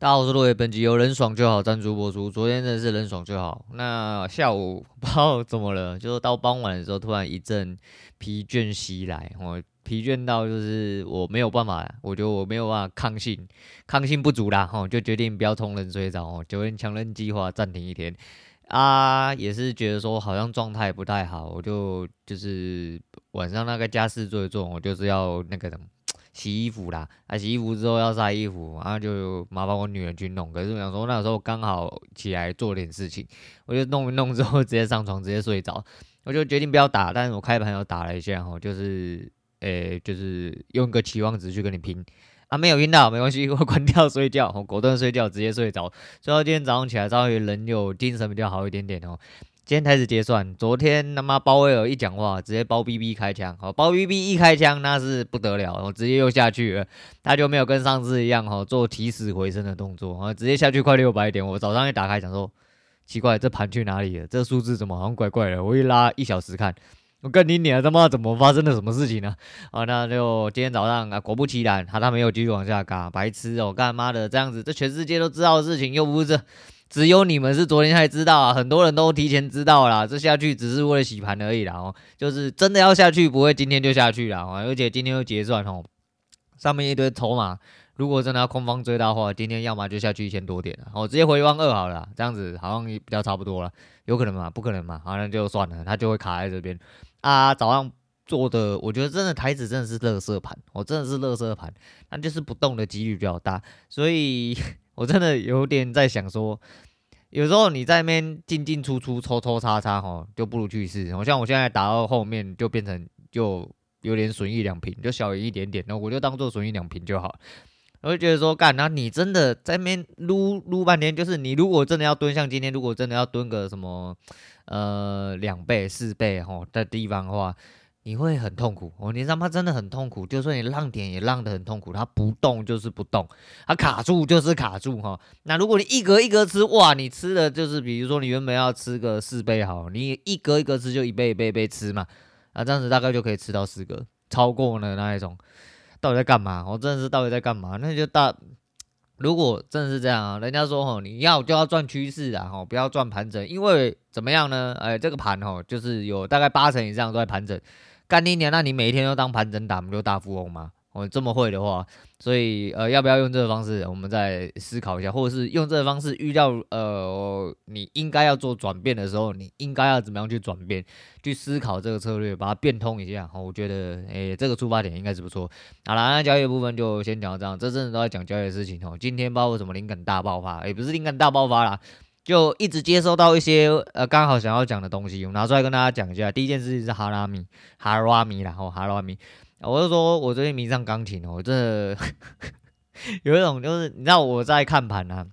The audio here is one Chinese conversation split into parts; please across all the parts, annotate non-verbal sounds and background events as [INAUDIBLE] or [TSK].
大家好，我是落叶，本集由人爽就好赞助播出。昨天真的是人爽就好，那下午 [LAUGHS] 不知道怎么了，就是到傍晚的时候，突然一阵疲倦袭来，我疲倦到就是我没有办法，我觉得我没有办法抗性，抗性不足啦，吼，就决定不要冲冷水澡，哦，九天强人计划暂停一天。啊，也是觉得说好像状态不太好，我就就是晚上那个家事做一做，我就是要那个什么。洗衣服啦，啊，洗衣服之后要晒衣服，然后就麻烦我女儿去弄。可是我想说，那时候刚好起来做点事情，我就弄一弄之后直接上床，直接睡着。我就决定不要打，但是我开盘又打了一下，哈，就是，诶、就是用一个期望值去跟你拼，啊，没有晕到，没关系，[LAUGHS] 我关掉睡觉，我果断睡觉，直接睡着。所以到今天早上起来，稍微人有精神比较好一点点哦。今天开始结算，昨天他妈鲍威尔一讲话，直接包 BB 开枪，好，包 BB 一开枪那是不得了，我直接又下去了，他就没有跟上次一样哈，做起死回生的动作，啊，直接下去快六百点，我早上一打开想说，奇怪，这盘去哪里了？这数字怎么好像怪怪的？我一拉一小时看，我跟你讲他妈怎么发生了什么事情呢？啊，那就今天早上啊，果不其然，他他没有继续往下嘎，白痴哦，干妈的这样子，这全世界都知道的事情，又不是。只有你们是昨天才知道啊，很多人都提前知道啦。这下去只是为了洗盘而已啦，哦，就是真的要下去，不会今天就下去了，而且今天又结算哦，上面一堆筹码，如果真的要空方追到的话，今天要么就下去一千多点了，我直接回一万二好了，这样子好像也比较差不多了，有可能吗？不可能嘛，好像就算了，它就会卡在这边啊。早上做的，我觉得真的台指真的是垃圾盘，我真的是垃圾盘，那就是不动的几率比较大，所以。我真的有点在想说，有时候你在那边进进出出、抽抽插插，吼，就不如去试。好像我现在打到后面就变成就有点损益两平，就小一点点，那我就当做损益两平就好。我就觉得说，干，那你真的在那边撸撸半天，就是你如果真的要蹲，像今天如果真的要蹲个什么呃两倍、四倍吼的地方的话。你会很痛苦哦，你他妈真的很痛苦。就算你浪点也浪得很痛苦，它不动就是不动，它卡住就是卡住哈。那如果你一格一格吃，哇，你吃的就是比如说你原本要吃个四倍好，你一格一格吃就一倍一倍一倍吃嘛，啊，这样子大概就可以吃到四个，超过了那一种。到底在干嘛？我真的是到底在干嘛？那就大。如果真的是这样啊，人家说吼，你要就要赚趋势啊，吼，不要赚盘整，因为怎么样呢？哎，这个盘吼，就是有大概八成以上都在盘整。干你娘！那你每一天都当盘整打，不就大富翁吗？我这么会的话，所以呃，要不要用这个方式？我们再思考一下，或者是用这个方式遇到呃，你应该要做转变的时候，你应该要怎么样去转变？去思考这个策略，把它变通一下。我觉得，诶、这个出发点应该是不错。好了，那交易部分就先讲到这样，这阵子都在讲交易的事情哦。今天包括什么灵感大爆发？也、不是灵感大爆发啦。就一直接收到一些呃刚好想要讲的东西，我拿出来跟大家讲一下。第一件事情是哈拉米，哈拉米然后哈拉米，我就说我最近迷上钢琴哦，我真的 [LAUGHS] 有一种就是你知道我在看盘啊，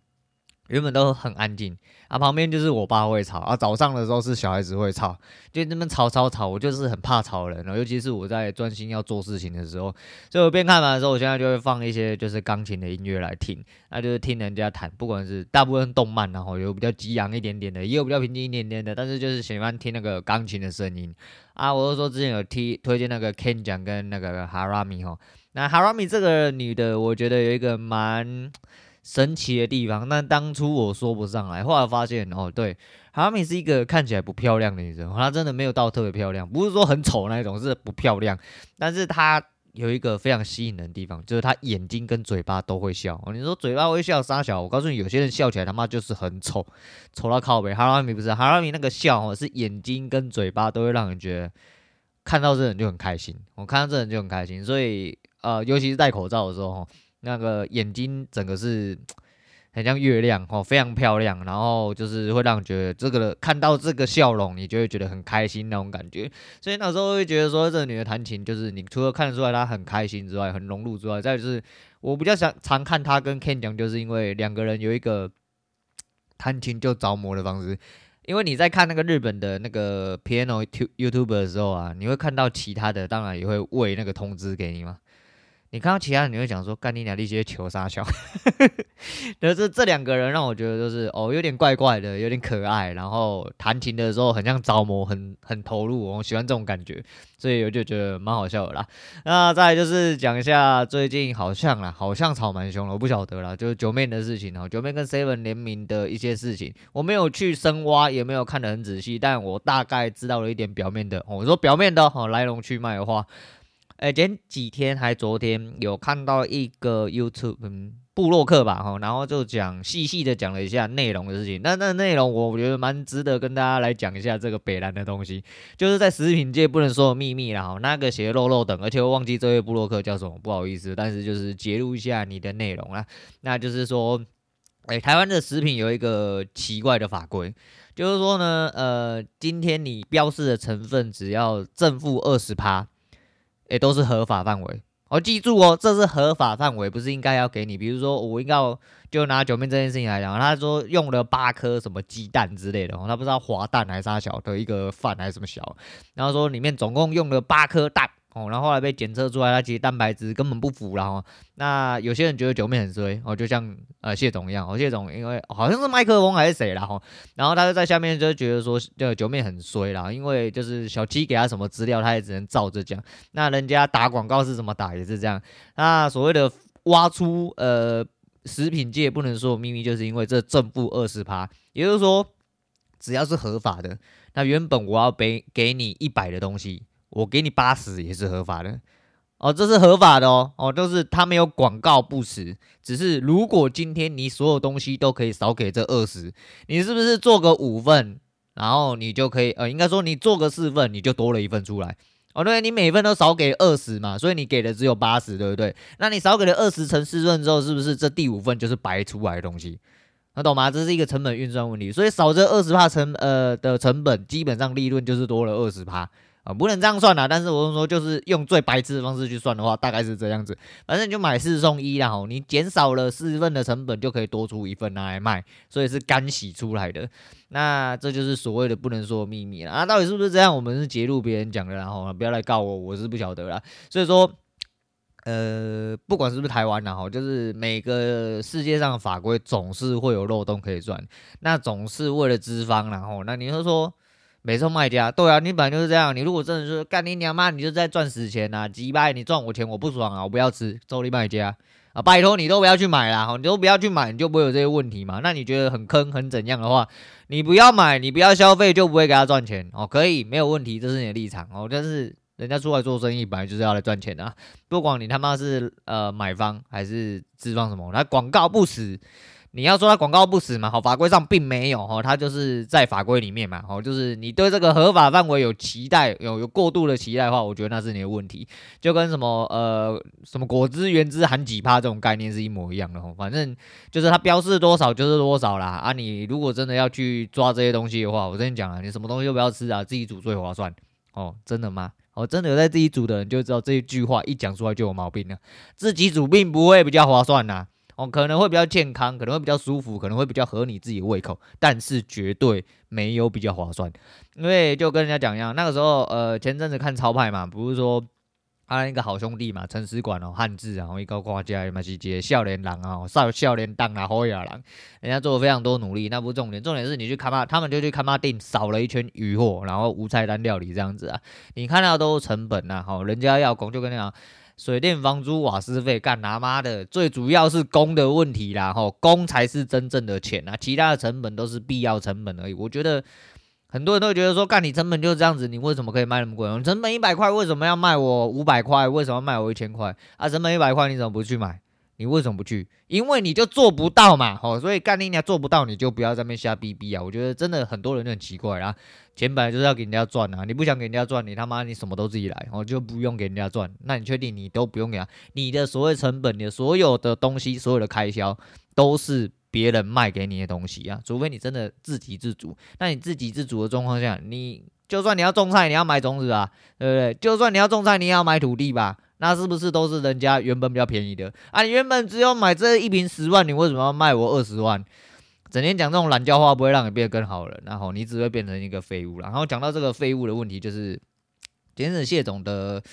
原本都很安静。啊，旁边就是我爸会吵啊，早上的时候是小孩子会吵，就那边吵吵吵，我就是很怕吵人，尤其是我在专心要做事情的时候，所以我边看完的时候，我现在就会放一些就是钢琴的音乐来听，那就是听人家弹，不管是大部分动漫，然后有比较激昂一点点的，也有比较平静一点点的，但是就是喜欢听那个钢琴的声音啊。我都说之前有听推荐那个 Ken 讲跟那个 Harami 哈，那 Harami 这个女的，我觉得有一个蛮。神奇的地方，但当初我说不上来，后来发现哦，对，哈米是一个看起来不漂亮的女生，她真的没有到特别漂亮，不是说很丑那种，是不漂亮，但是她有一个非常吸引人的地方，就是她眼睛跟嘴巴都会笑。哦，你说嘴巴会笑杀小，我告诉你，有些人笑起来他妈就是很丑，丑到靠北。哈拉米不是，哈拉米那个笑哦，是眼睛跟嘴巴都会让人觉得看到这人就很开心，我看到这人就很开心，所以呃，尤其是戴口罩的时候。那个眼睛整个是 [TSK] 很像月亮哦，非常漂亮，然后就是会让人觉得这个看到这个笑容，你就会觉得很开心那种感觉。所以那时候会觉得说，这个女的弹琴，就是你除了看得出来她很开心之外，很融入之外，再就是我比较想常看她跟 Ken 讲，就是因为两个人有一个弹琴就着魔的方式。因为你在看那个日本的那个 piano YouTube 的时候啊，你会看到其他的，当然也会喂那个通知给你嘛。你看到其他，你会讲说干你娘力气求杀小，[LAUGHS] 但是这两个人让我觉得就是哦，有点怪怪的，有点可爱，然后弹琴的时候很像着魔，很很投入，我喜欢这种感觉，所以我就觉得蛮好笑的啦。那再就是讲一下最近好像啦，好像吵蛮凶了，我不晓得啦，就是九妹的事情哦，九妹跟 Seven 联名的一些事情，我没有去深挖，也没有看得很仔细，但我大概知道了一点表面的。我说表面的哦，来龙去脉的话。哎，前几天还昨天有看到一个 YouTube 嗯部落客吧哈，然后就讲细细的讲了一下内容的事情。那那内容我觉得蛮值得跟大家来讲一下这个北兰的东西，就是在食品界不能说的秘密啦哈。那个写肉肉等，而且我忘记这位部落客叫什么，不好意思，但是就是揭露一下你的内容啦。那就是说，哎，台湾的食品有一个奇怪的法规，就是说呢，呃，今天你标示的成分只要正负二十趴。也都是合法范围，哦、记住哦，这是合法范围，不是应该要给你。比如说，我应该就拿九面这件事情来讲，他说用了八颗什么鸡蛋之类的，他不知道滑蛋还是啥小的一个饭还是什么小，然后说里面总共用了八颗蛋。哦，然后后来被检测出来，它其实蛋白质根本不符，然后那有些人觉得九妹很衰，哦，就像呃谢总一样，哦谢总因为好像是麦克风还是谁啦，哈，然后他就在下面就觉得说，就九妹很衰啦，因为就是小七给他什么资料，他也只能照着讲，那人家打广告是怎么打也是这样，那所谓的挖出呃食品界不能说的秘密，就是因为这正负二十趴，也就是说只要是合法的，那原本我要给给你一百的东西。我给你八十也是合法的哦，这是合法的哦哦，就是他没有广告不实，只是如果今天你所有东西都可以少给这二十，你是不是做个五份，然后你就可以呃，应该说你做个四份，你就多了一份出来哦，对，你每份都少给二十嘛，所以你给的只有八十，对不对？那你少给了二十乘四份之后，是不是这第五份就是白出来的东西？那懂吗？这是一个成本运算问题，所以少这二十帕成呃的成本，基本上利润就是多了二十帕。啊，不能这样算啦，但是我说就是用最白痴的方式去算的话，大概是这样子。反正你就买四送一啦，吼，你减少了四份的成本，就可以多出一份拿来卖，所以是干洗出来的。那这就是所谓的不能说的秘密啦。啊，到底是不是这样？我们是揭露别人讲的，然后不要来告我，我是不晓得啦。所以说，呃，不管是不是台湾啦，吼，就是每个世界上法规总是会有漏洞可以钻，那总是为了资方，然后那你就说。没送卖家，对啊，你本来就是这样。你如果真的是干你娘妈，你就在赚死钱呐！几百，你赚我钱，我不爽啊！我不要吃，周丽卖家啊！拜托你都不要去买啦，你都不要去买，你就不会有这些问题嘛。那你觉得很坑很怎样的话，你不要买，你不要消费，就不会给他赚钱哦。可以，没有问题，这是你的立场哦。但是人家出来做生意，本来就是要来赚钱的啊！不管你他妈是呃买方还是自方什么，他广告不死。你要说它广告不死嘛？好，法规上并没有哈，它就是在法规里面嘛。好，就是你对这个合法范围有期待，有有过度的期待的话，我觉得那是你的问题。就跟什么呃什么果汁原汁含几趴这种概念是一模一样的哦。反正就是它标示多少就是多少啦。啊，你如果真的要去抓这些东西的话，我跟你讲啊，你什么东西都不要吃啊，自己煮最划算。哦，真的吗？哦，真的有在自己煮的人就知道这一句话一讲出来就有毛病了。自己煮并不会比较划算呐。哦，可能会比较健康，可能会比较舒服，可能会比较合你自己胃口，但是绝对没有比较划算。因为就跟人家讲一样，那个时候，呃，前阵子看超派嘛，不是说他那个好兄弟嘛，陈思管哦，汉字啊，一个挂家嘛，是接笑脸郎啊，少少年党啊，好野郎，人家做了非常多努力，那不重点，重点是你去看嘛，他们就去看嘛店，扫了一圈鱼货，然后无菜单料理这样子啊，你看到都是成本呐，好，人家要工就跟那样。水电、房租、瓦斯费，干他妈的，最主要是工的问题啦，吼，工才是真正的钱啊，其他的成本都是必要成本而已。我觉得很多人都会觉得说，干你成本就是这样子，你为什么可以卖那么贵？成本一百块，为什么要卖我五百块？为什么要卖我一千块？啊，成本一百块，你怎么不去买？你为什么不去？因为你就做不到嘛，哦，所以干你娘做不到，你就不要在那边瞎逼逼啊！我觉得真的很多人都很奇怪啦，钱本来就是要给人家赚啊，你不想给人家赚，你他妈你什么都自己来，我就不用给人家赚。那你确定你都不用给他？你的所谓成本，你的所有的东西，所有的开销都是别人卖给你的东西啊，除非你真的自给自足。那你自给自足的状况下，你就算你要种菜，你要买种子啊，对不对？就算你要种菜，你也要买土地吧。那是不是都是人家原本比较便宜的啊？你原本只有买这一瓶十万，你为什么要卖我二十万？整天讲这种懒教话，不会让你变得更好了，然后你只会变成一个废物。然后讲到这个废物的问题，就是今日谢总的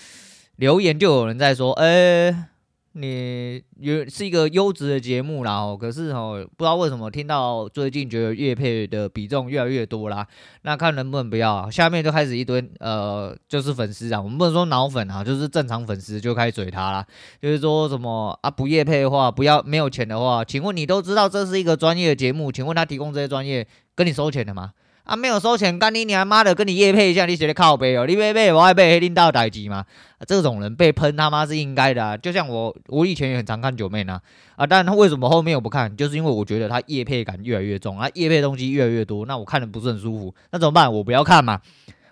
留言就有人在说，哎、你有是一个优质的节目啦，哦，可是哦，不知道为什么听到最近觉得业配的比重越来越多啦，那看能不能不要啊？下面就开始一堆呃，就是粉丝啊，我们不能说脑粉啊，就是正常粉丝就开始嘴他啦，就是说什么啊，不业配的话，不要没有钱的话，请问你都知道这是一个专业的节目，请问他提供这些专业跟你收钱的吗？啊，没有收钱，干你娘妈的，跟你夜配一下，你写的靠背哦，你别背，我爱背黑领导代志嘛。啊，这种人被喷他妈是应该的啊，就像我，我以前也很常看九妹呢，啊，但他为什么后面我不看？就是因为我觉得他夜配感越来越重，啊，夜配东西越来越多，那我看的不是很舒服，那怎么办？我不要看嘛，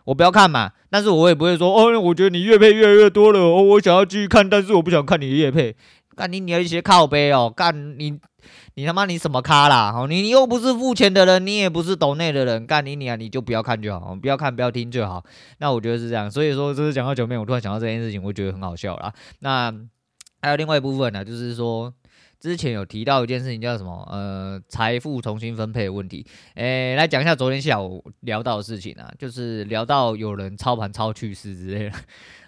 我不要看嘛。但是我也不会说，哦，我觉得你夜配越来越多了，哦，我想要继续看，但是我不想看你的业配。干你娘一些靠背哦，干你。你他妈你什么咖啦？哦，你你又不是付钱的人，你也不是抖内的人，干你你啊，你就不要看就好，不要看不要听就好。那我觉得是这样，所以说就是讲到九妹，我突然想到这件事情，我觉得很好笑啦。那还有另外一部分呢，就是说之前有提到一件事情叫什么？呃，财富重新分配的问题。诶，来讲一下昨天下午聊到的事情啊，就是聊到有人操盘操去势之类的。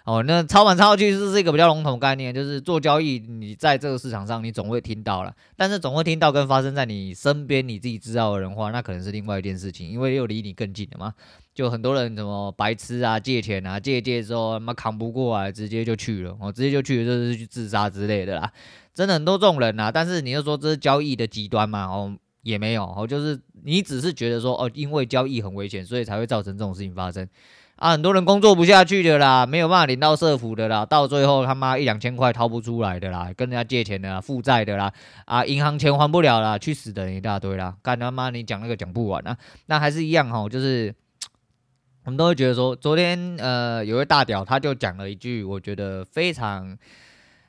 哦，那操盘操去是一个比较笼统概念，就是做交易，你在这个市场上，你总会听到了，但是总会听到跟发生在你身边你自己知道的人话，那可能是另外一件事情，因为又离你更近了嘛。就很多人什么白痴啊，借钱啊，借借之后他妈扛不过来，直接就去了，哦，直接就去了，就是去自杀之类的啦。真的很多这种人呐，但是你又说这是交易的极端嘛？哦，也没有，哦，就是你只是觉得说，哦，因为交易很危险，所以才会造成这种事情发生。啊，很多人工作不下去的啦，没有办法领到社福的啦，到最后他妈一两千块掏不出来的啦，跟人家借钱的啦，负债的啦，啊，银行钱还不了啦，去死的人一大堆啦，干他妈你讲那个讲不完啊，那还是一样哈，就是我们都会觉得说，昨天呃有位大屌他就讲了一句，我觉得非常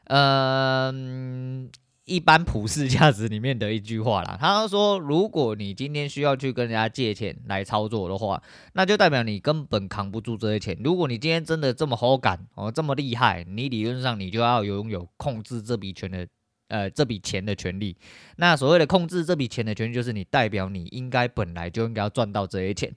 嗯。一般普世价值里面的一句话啦，他说：如果你今天需要去跟人家借钱来操作的话，那就代表你根本扛不住这些钱。如果你今天真的这么好感哦，这么厉害，你理论上你就要拥有控制这笔钱的呃这笔钱的权利。那所谓的控制这笔钱的权利，就是你代表你应该本来就应该要赚到这些钱。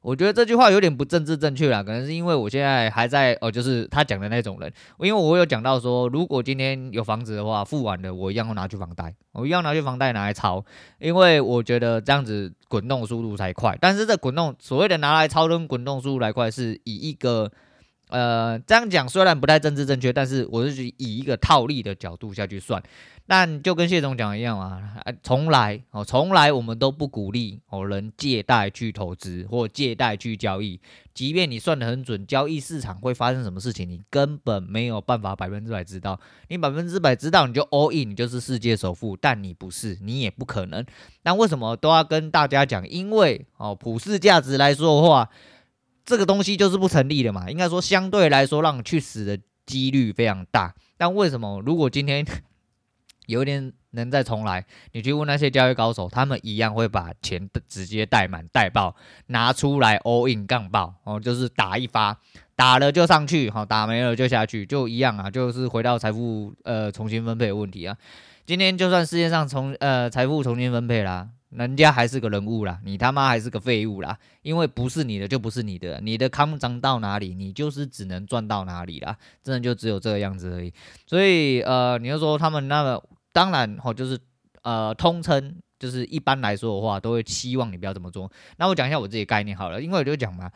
我觉得这句话有点不政治正确啦，可能是因为我现在还在哦，就是他讲的那种人，因为我有讲到说，如果今天有房子的话，付完的我一样会拿去房贷，我一样拿去房贷拿来抄，因为我觉得这样子滚动速度才快。但是这滚动所谓的拿来抄跟滚动速度来快，是以一个呃这样讲虽然不太政治正确，但是我是以一个套利的角度下去算。但就跟谢总讲一样啊，从来哦，从来我们都不鼓励哦人借贷去投资或借贷去交易。即便你算得很准，交易市场会发生什么事情，你根本没有办法百分之百知道。你百分之百知道，你就 all in，你就是世界首富。但你不是，你也不可能。那为什么都要跟大家讲？因为哦，普世价值来说的话，这个东西就是不成立的嘛。应该说，相对来说，让你去死的几率非常大。但为什么？如果今天 [LAUGHS] 有一天能再重来，你去问那些交易高手，他们一样会把钱直接带满带爆，拿出来 all in 杠爆哦，就是打一发，打了就上去，好，打没了就下去，就一样啊，就是回到财富呃重新分配的问题啊。今天就算世界上重呃财富重新分配啦，人家还是个人物啦，你他妈还是个废物啦，因为不是你的就不是你的，你的康涨到哪里，你就是只能赚到哪里啦，真的就只有这个样子而已。所以呃，你要说他们那个。当然，吼，就是呃，通称就是一般来说的话，都会期望你不要这么做。那我讲一下我自己概念好了，因为我就讲嘛，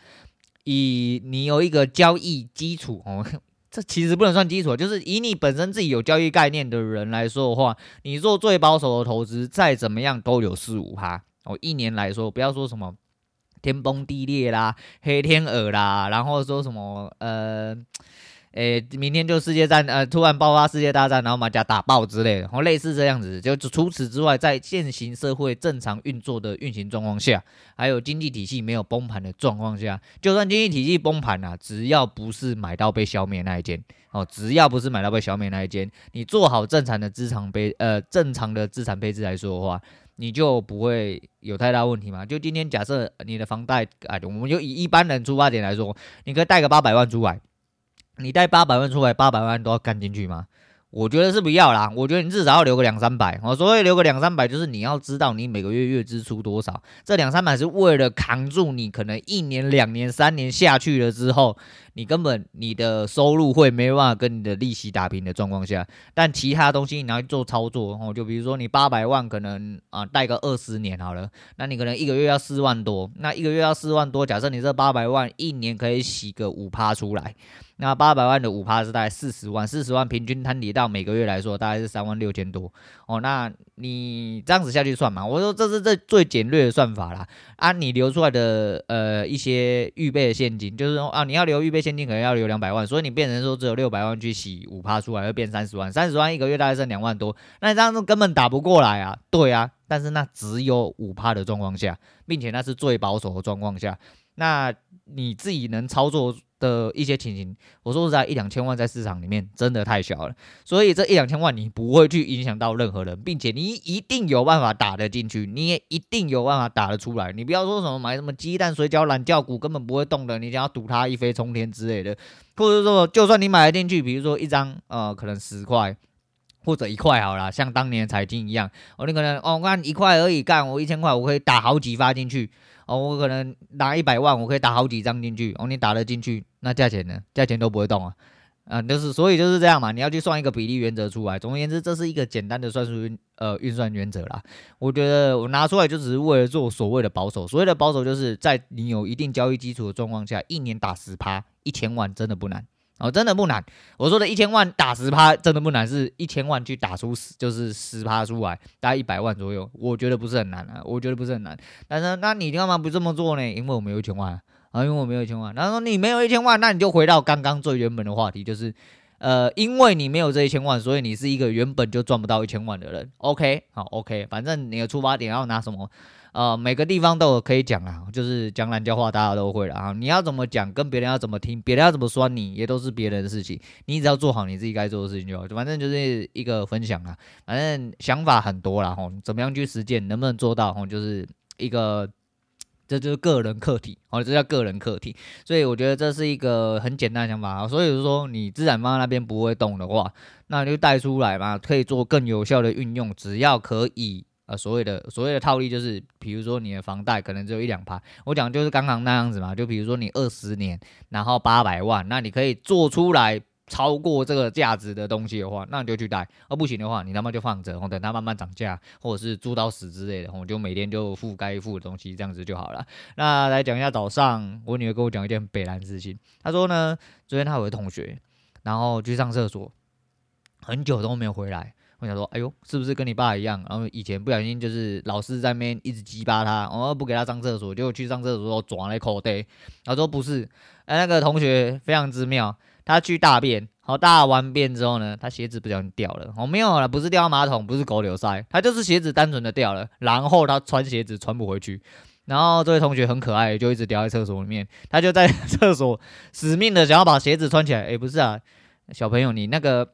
以你有一个交易基础哦，这其实不能算基础，就是以你本身自己有交易概念的人来说的话，你做最保守的投资，再怎么样都有四五趴哦。一年来说，不要说什么天崩地裂啦、黑天鹅啦，然后说什么呃。诶，明天就世界战，呃，突然爆发世界大战，然后把家打爆之类的，然后类似这样子。就除此之外，在现行社会正常运作的运行状况下，还有经济体系没有崩盘的状况下，就算经济体系崩盘啊，只要不是买到被消灭那一间，哦，只要不是买到被消灭那一间，你做好正常的资产配，呃，正常的资产配置来说的话，你就不会有太大问题嘛。就今天假设你的房贷，哎，我们就以一般人出发点来说，你可以贷个八百万出来。你贷八百万出来，八百万都要干进去吗？我觉得是不要啦，我觉得你至少要留个两三百。我所谓留个两三百，就是你要知道你每个月月支出多少，这两三百是为了扛住你可能一年、两年、三年下去了之后，你根本你的收入会没办法跟你的利息打平的状况下。但其他东西你要做操作，哦，就比如说你八百万可能啊贷个二十年好了，那你可能一个月要四万多，那一个月要四万多，假设你这八百万一年可以洗个五趴出来。那八百万的五趴是大概四十万，四十万平均摊底到每个月来说，大概是三万六千多哦。那你这样子下去算嘛？我说这是这最简略的算法啦。啊、你留出来的呃一些预备的现金，就是说啊，你要留预备现金可能要留两百万，所以你变成说只有六百万去洗五趴出来，会变三十万，三十万一个月大概剩两万多。那你这样子根本打不过来啊。对啊，但是那只有五趴的状况下，并且那是最保守的状况下，那你自己能操作的一些情形，我说实在，一两千万在市场里面真的太小了，所以这一两千万你不会去影响到任何人，并且你一定有办法打得进去，你也一定有办法打得出来。你不要说什么买什么鸡蛋水饺懒觉股根本不会动的，你想要赌它一飞冲天之类的，或者说就算你买得进去，比如说一张呃可能十块或者一块好了，像当年财经一样，哦你可能哦看一块而已干，我一千块我可以打好几发进去。哦，我可能拿一百万，我可以打好几张进去。哦，你打得进去，那价钱呢？价钱都不会动啊，啊，就是所以就是这样嘛。你要去算一个比例原则出来。总而言之，这是一个简单的算术呃运算原则啦。我觉得我拿出来就只是为了做所谓的保守。所谓的保守，就是在你有一定交易基础的状况下，一年打十趴，一千万真的不难。哦，真的不难。我说的一千万打十趴真的不难，是一千万去打出十，就是十趴出来，大概一百万左右。我觉得不是很难啊，我觉得不是很难。但是，那你干嘛不这么做呢？因为我没有一千万啊，因为我没有一千万。然后说你没有一千万，那你就回到刚刚最原本的话题，就是，呃，因为你没有这一千万，所以你是一个原本就赚不到一千万的人。OK，好，OK，反正你的出发点要拿什么？呃，每个地方都有可以讲啊，就是讲懒觉话，大家都会了啊。你要怎么讲，跟别人要怎么听，别人要怎么说你，也都是别人的事情。你只要做好你自己该做的事情就好。反正就是一个分享啊，反正想法很多啦吼，怎么样去实践，能不能做到吼，就是一个，这就是个人课题哦，这叫个人课题。所以我觉得这是一个很简单的想法啊。所以说，你自然放在那边不会动的话，那就带出来嘛，可以做更有效的运用，只要可以。呃，所谓的所谓的套利就是，比如说你的房贷可能只有一两趴，我讲就是刚刚那样子嘛，就比如说你二十年，然后八百万，那你可以做出来超过这个价值的东西的话，那你就去贷，而不行的话，你他妈就放着，等它慢慢涨价，或者是租到死之类的，我就每天就付该付的东西，这样子就好了。那来讲一下早上，我女儿跟我讲一件北兰事情，她说呢，昨天她有个同学，然后去上厕所，很久都没有回来。我想说，哎呦，是不是跟你爸一样？然后以前不小心就是老师在那边一直激巴他，我不给他上厕所，结果去上厕所时候抓了一口袋。他说不是，哎，那个同学非常之妙，他去大便，好大完便之后呢，他鞋子不小心掉了。哦，没有了，不是掉马桶，不是狗流塞，他就是鞋子单纯的掉了。然后他穿鞋子穿不回去，然后这位同学很可爱，就一直掉在厕所里面。他就在 [LAUGHS] 厕所死命的想要把鞋子穿起来。哎，不是啊，小朋友，你那个。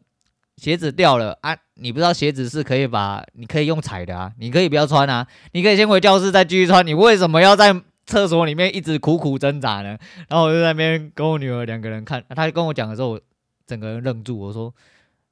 鞋子掉了啊！你不知道鞋子是可以把，你可以用踩的啊，你可以不要穿啊，你可以先回教室再继续穿。你为什么要在厕所里面一直苦苦挣扎呢？然后我就在那边跟我女儿两个人看，她就跟我讲的时候，我整个人愣住。我说：“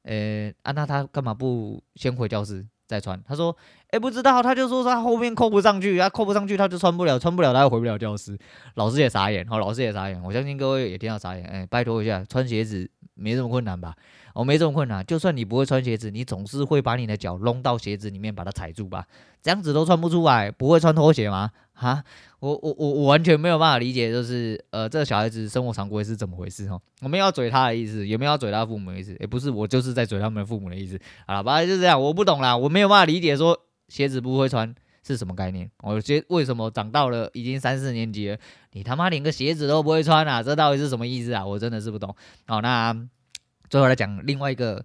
呃、啊，那他干嘛不先回教室再穿？”他说：“哎、不知道。”他就说他后面扣不上去，他扣不上去他就穿不了，穿不了他又回不了教室。老师也傻眼，好，老师也傻眼。我相信各位也听到傻眼。哎、拜托一下，穿鞋子没这么困难吧？哦、没这么困难，就算你不会穿鞋子，你总是会把你的脚弄到鞋子里面，把它踩住吧？这样子都穿不出来，不会穿拖鞋吗？哈，我我我我完全没有办法理解，就是呃，这个小孩子生活常规是怎么回事？哈，我没有要嘴他的意思，也没有要嘴他父母的意思，也不是，我就是在嘴他们父母的意思。好了，反正就这样，我不懂啦，我没有办法理解说鞋子不会穿是什么概念。我觉为什么长到了已经三四年级了，你他妈连个鞋子都不会穿啊？这到底是什么意思啊？我真的是不懂。好，那。最后来讲另外一个，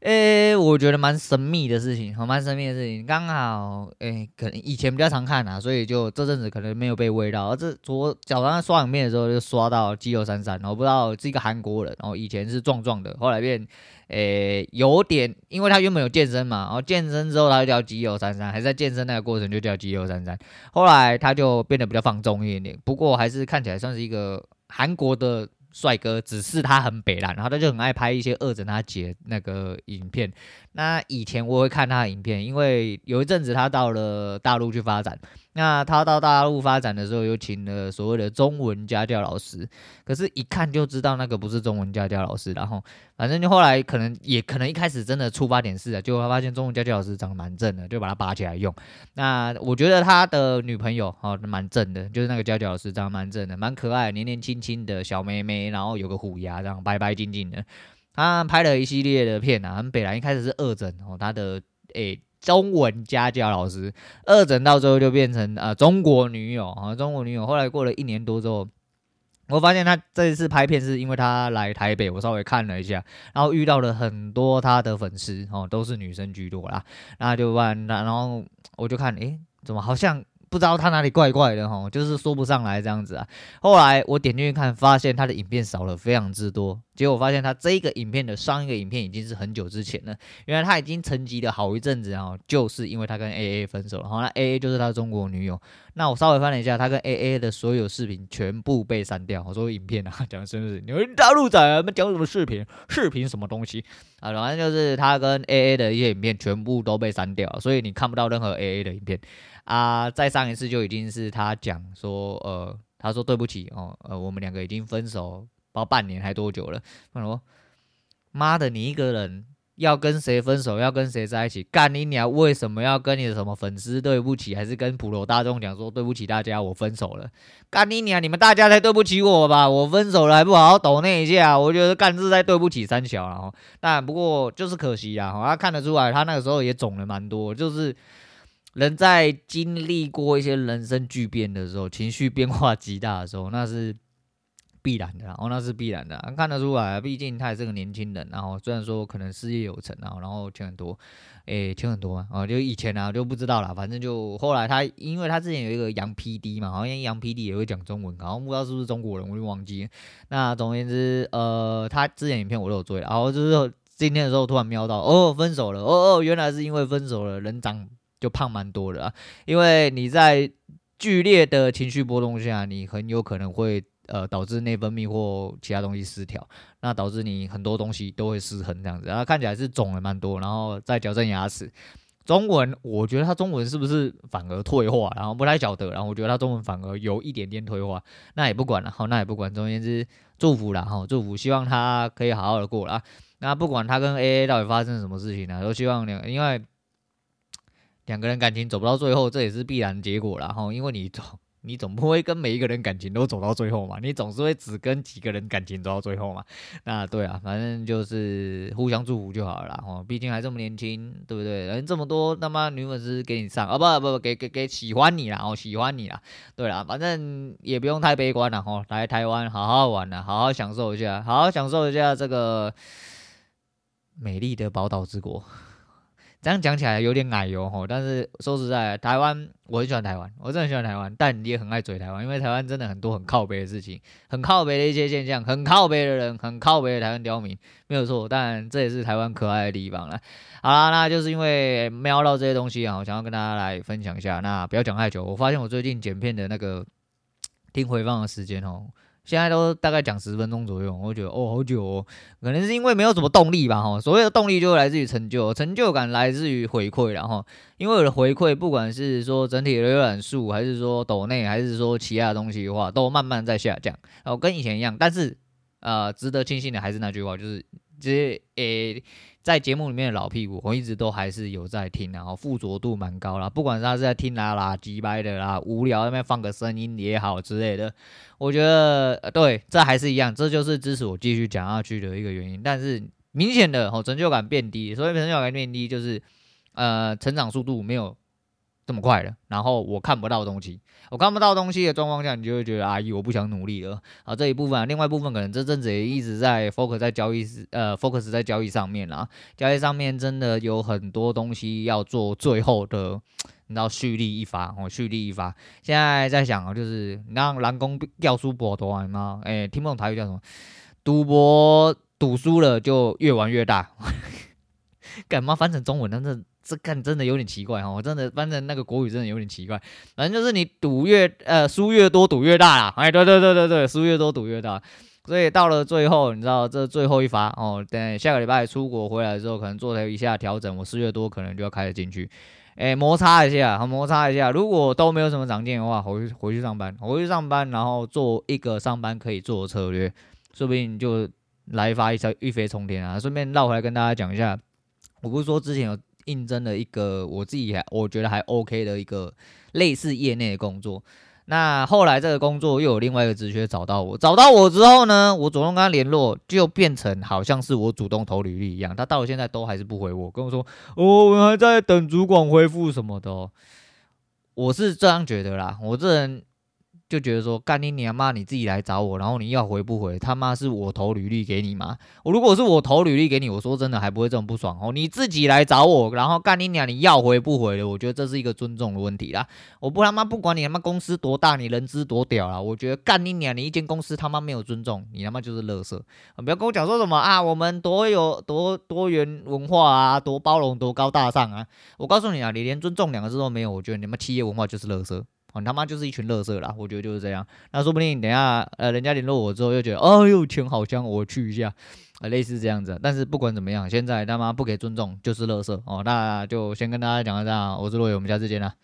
诶、我觉得蛮神秘的事情，好，蛮神秘的事情。刚好，诶、可能以前比较常看啊，所以就这阵子可能没有被喂到。这昨早上刷影片的时候就刷到肌肉三三，我不知道是一个韩国人，然后以前是壮壮的，后来变，诶、有点，因为他原本有健身嘛，然后健身之后他就叫肌肉三三，还在健身那个过程就叫肌肉三三。后来他就变得比较放纵一点点，不过还是看起来算是一个韩国的。帅哥，只是他很北烂，然后他就很爱拍一些恶整他姐那个影片。那以前我会看他的影片，因为有一阵子他到了大陆去发展。那他到大陆发展的时候，又请了所谓的中文家教老师，可是，一看就知道那个不是中文家教老师。然后，反正就后来可能也可能一开始真的出发点是啊，就发现中文家教老师长得蛮正的，就把他拔起来用。那我觉得他的女朋友哦蛮正的，就是那个家教老师长得蛮正的，蛮可爱，年年轻轻的小妹妹，然后有个虎牙，这样白白净净的。他拍了一系列的片啊，很北来一开始是恶整哦，他的诶。中文家教老师，二诊到最后就变成呃中国女友啊，中国女友。后来过了一年多之后，我发现他这一次拍片是因为他来台北，我稍微看了一下，然后遇到了很多他的粉丝哦，都是女生居多啦。那就问，然后我就看，诶，怎么好像。不知道他哪里怪怪的哈，就是说不上来这样子啊。后来我点进去看，发现他的影片少了非常之多。结果发现他这个影片的上一个影片已经是很久之前了。原来他已经沉寂了好一阵子啊，就是因为他跟 AA 分手了。好，那 AA 就是他中国女友。那我稍微翻了一下，他跟 AA 的所有视频全部被删掉。我说影片啊，[LAUGHS] 讲的是不是？你们大陆仔啊，们讲什么视频？视频什么东西啊？反正就是他跟 AA 的一些影片全部都被删掉，所以你看不到任何 AA 的影片。啊，再上一次就已经是他讲说，呃，他说对不起哦，呃，我们两个已经分手，不知道半年还多久了。他说，妈的，你一个人要跟谁分手，要跟谁在一起？干你娘！为什么要跟你的什么粉丝对不起？还是跟普罗大众讲说对不起大家，我分手了？干你娘！你们大家才对不起我吧？我分手了还不好好抖那一下？我觉得干是在对不起三小了哈。但不过就是可惜啊，他看得出来，他那个时候也肿了蛮多，就是。人在经历过一些人生巨变的时候，情绪变化极大的时候，那是必然的，然后那是必然的，看得出来。毕竟他也是个年轻人，然后虽然说可能事业有成，然后然后钱很多，诶，钱很多嘛，啊，就以前啊就不知道啦，反正就后来他，因为他之前有一个杨 PD 嘛，好像杨 PD 也会讲中文，然后不知道是不是中国人，我就忘记。那总而言之，呃，他之前影片我都有追，然后就是今天的时候突然瞄到，哦，分手了，哦哦，原来是因为分手了，人长。就胖蛮多的啊，因为你在剧烈的情绪波动下，你很有可能会呃导致内分泌或其他东西失调，那导致你很多东西都会失衡这样子。然后看起来是肿了蛮多，然后再矫正牙齿。中文我觉得他中文是不是反而退化？然后不太晓得，然后我觉得他中文反而有一点点退化。那也不管了，好，那也不管。总而言之，祝福了哈，祝福，希望他可以好好的过了。那不管他跟 AA 到底发生什么事情呢，都希望两因为。两个人感情走不到最后，这也是必然结果了哈。因为你总你总不会跟每一个人感情都走到最后嘛，你总是会只跟几个人感情走到最后嘛。那对啊，反正就是互相祝福就好了哈。毕竟还这么年轻，对不对？人这么多，他妈女粉丝给你上啊，不不不，给给给喜欢你啦，哦，喜欢你啦。对啦，反正也不用太悲观了哈。来台湾好好玩了，好好享受一下，好好享受一下这个美丽的宝岛之国。这样讲起来有点奶油吼，但是说实在，台湾我很喜欢台湾，我真的很喜欢台湾，但你也很爱嘴台湾，因为台湾真的很多很靠北的事情，很靠北的一些现象，很靠北的人，很靠北的台湾刁民，没有错，但这也是台湾可爱的地方了。好啦，那就是因为瞄到这些东西啊，我想要跟大家来分享一下。那不要讲太久，我发现我最近剪片的那个 [TSK] 听回放的时间哦。现在都大概讲十分钟左右，我觉得哦好久哦，可能是因为没有什么动力吧哈。所谓的动力就来自于成就，成就感来自于回馈，然后因为我的回馈，不管是说整体的浏览数，还是说抖内，还是说其他东西的话，都慢慢在下降，然后跟以前一样。但是呃，值得庆幸的还是那句话，就是这些诶。在节目里面的老屁股，我一直都还是有在听，然后附着度蛮高啦。不管是他是在听啦啦、机掰的啦、无聊那边放个声音也好之类的，我觉得对，这还是一样，这就是支持我继续讲下去的一个原因。但是明显的哦，成就感变低，所以成就感变低就是呃，成长速度没有这么快了，然后我看不到东西，我看不到东西的状况下，你就会觉得阿姨我不想努力了啊。这一部分、啊，另外一部分可能这阵子也一直在 focus 在交易，呃，focus 在交易上面啦。交易上面真的有很多东西要做，最后的你知道蓄力一发哦，蓄力一发。现在在想啊，就是让蓝公掉书博多玩吗？哎，听不懂台语叫什么？赌博赌输了就越玩越大，[LAUGHS] 干嘛翻成中文？但是。这看真的有点奇怪哈，我真的反正那个国语真的有点奇怪，反正就是你赌越呃输越多赌越大啦，哎对对对对对，输越多赌越大，所以到了最后，你知道这最后一发哦，等下个礼拜出国回来之后，可能做了一下调整，我四月多可能就要开始进去，哎，摩擦一下，摩擦一下。如果都没有什么长进的话，回去回去上班，回去上班，然后做一个上班可以做的策略，说不定就来发一飞一飞冲天啊！顺便绕回来跟大家讲一下，我不是说之前有应征了一个我自己还我觉得还 OK 的一个类似业内的工作。那后来这个工作又有另外一个职缺找到我，找到我之后呢，我主动跟他联络，就变成好像是我主动投履历一样。他到现在都还是不回我，跟我说哦，我还在等主管回复什么的。我是这样觉得啦，我这人。就觉得说干你娘妈，你自己来找我，然后你要回不回？他妈是我投履历给你吗？我如果是我投履历给你，我说真的还不会这么不爽哦。你自己来找我，然后干你娘，你要回不回的？我觉得这是一个尊重的问题啦。我不他妈不管你他妈公司多大，你人资多屌啦。我觉得干你娘，你一间公司他妈没有尊重，你他妈就是垃圾。不要跟我讲说什么啊，我们多有多多元文化啊，多包容，多高大上啊。我告诉你啊，你连尊重两个字都没有，我觉得你们企业文化就是垃圾。你他妈就是一群乐色啦，我觉得就是这样。那说不定等下呃，人家联络我之后又觉得，哦哟，钱好香，我去一下，呃，类似这样子。但是不管怎么样，现在他妈不给尊重就是乐色哦。那就先跟大家讲到这样，我是罗伟，我们下次见啦。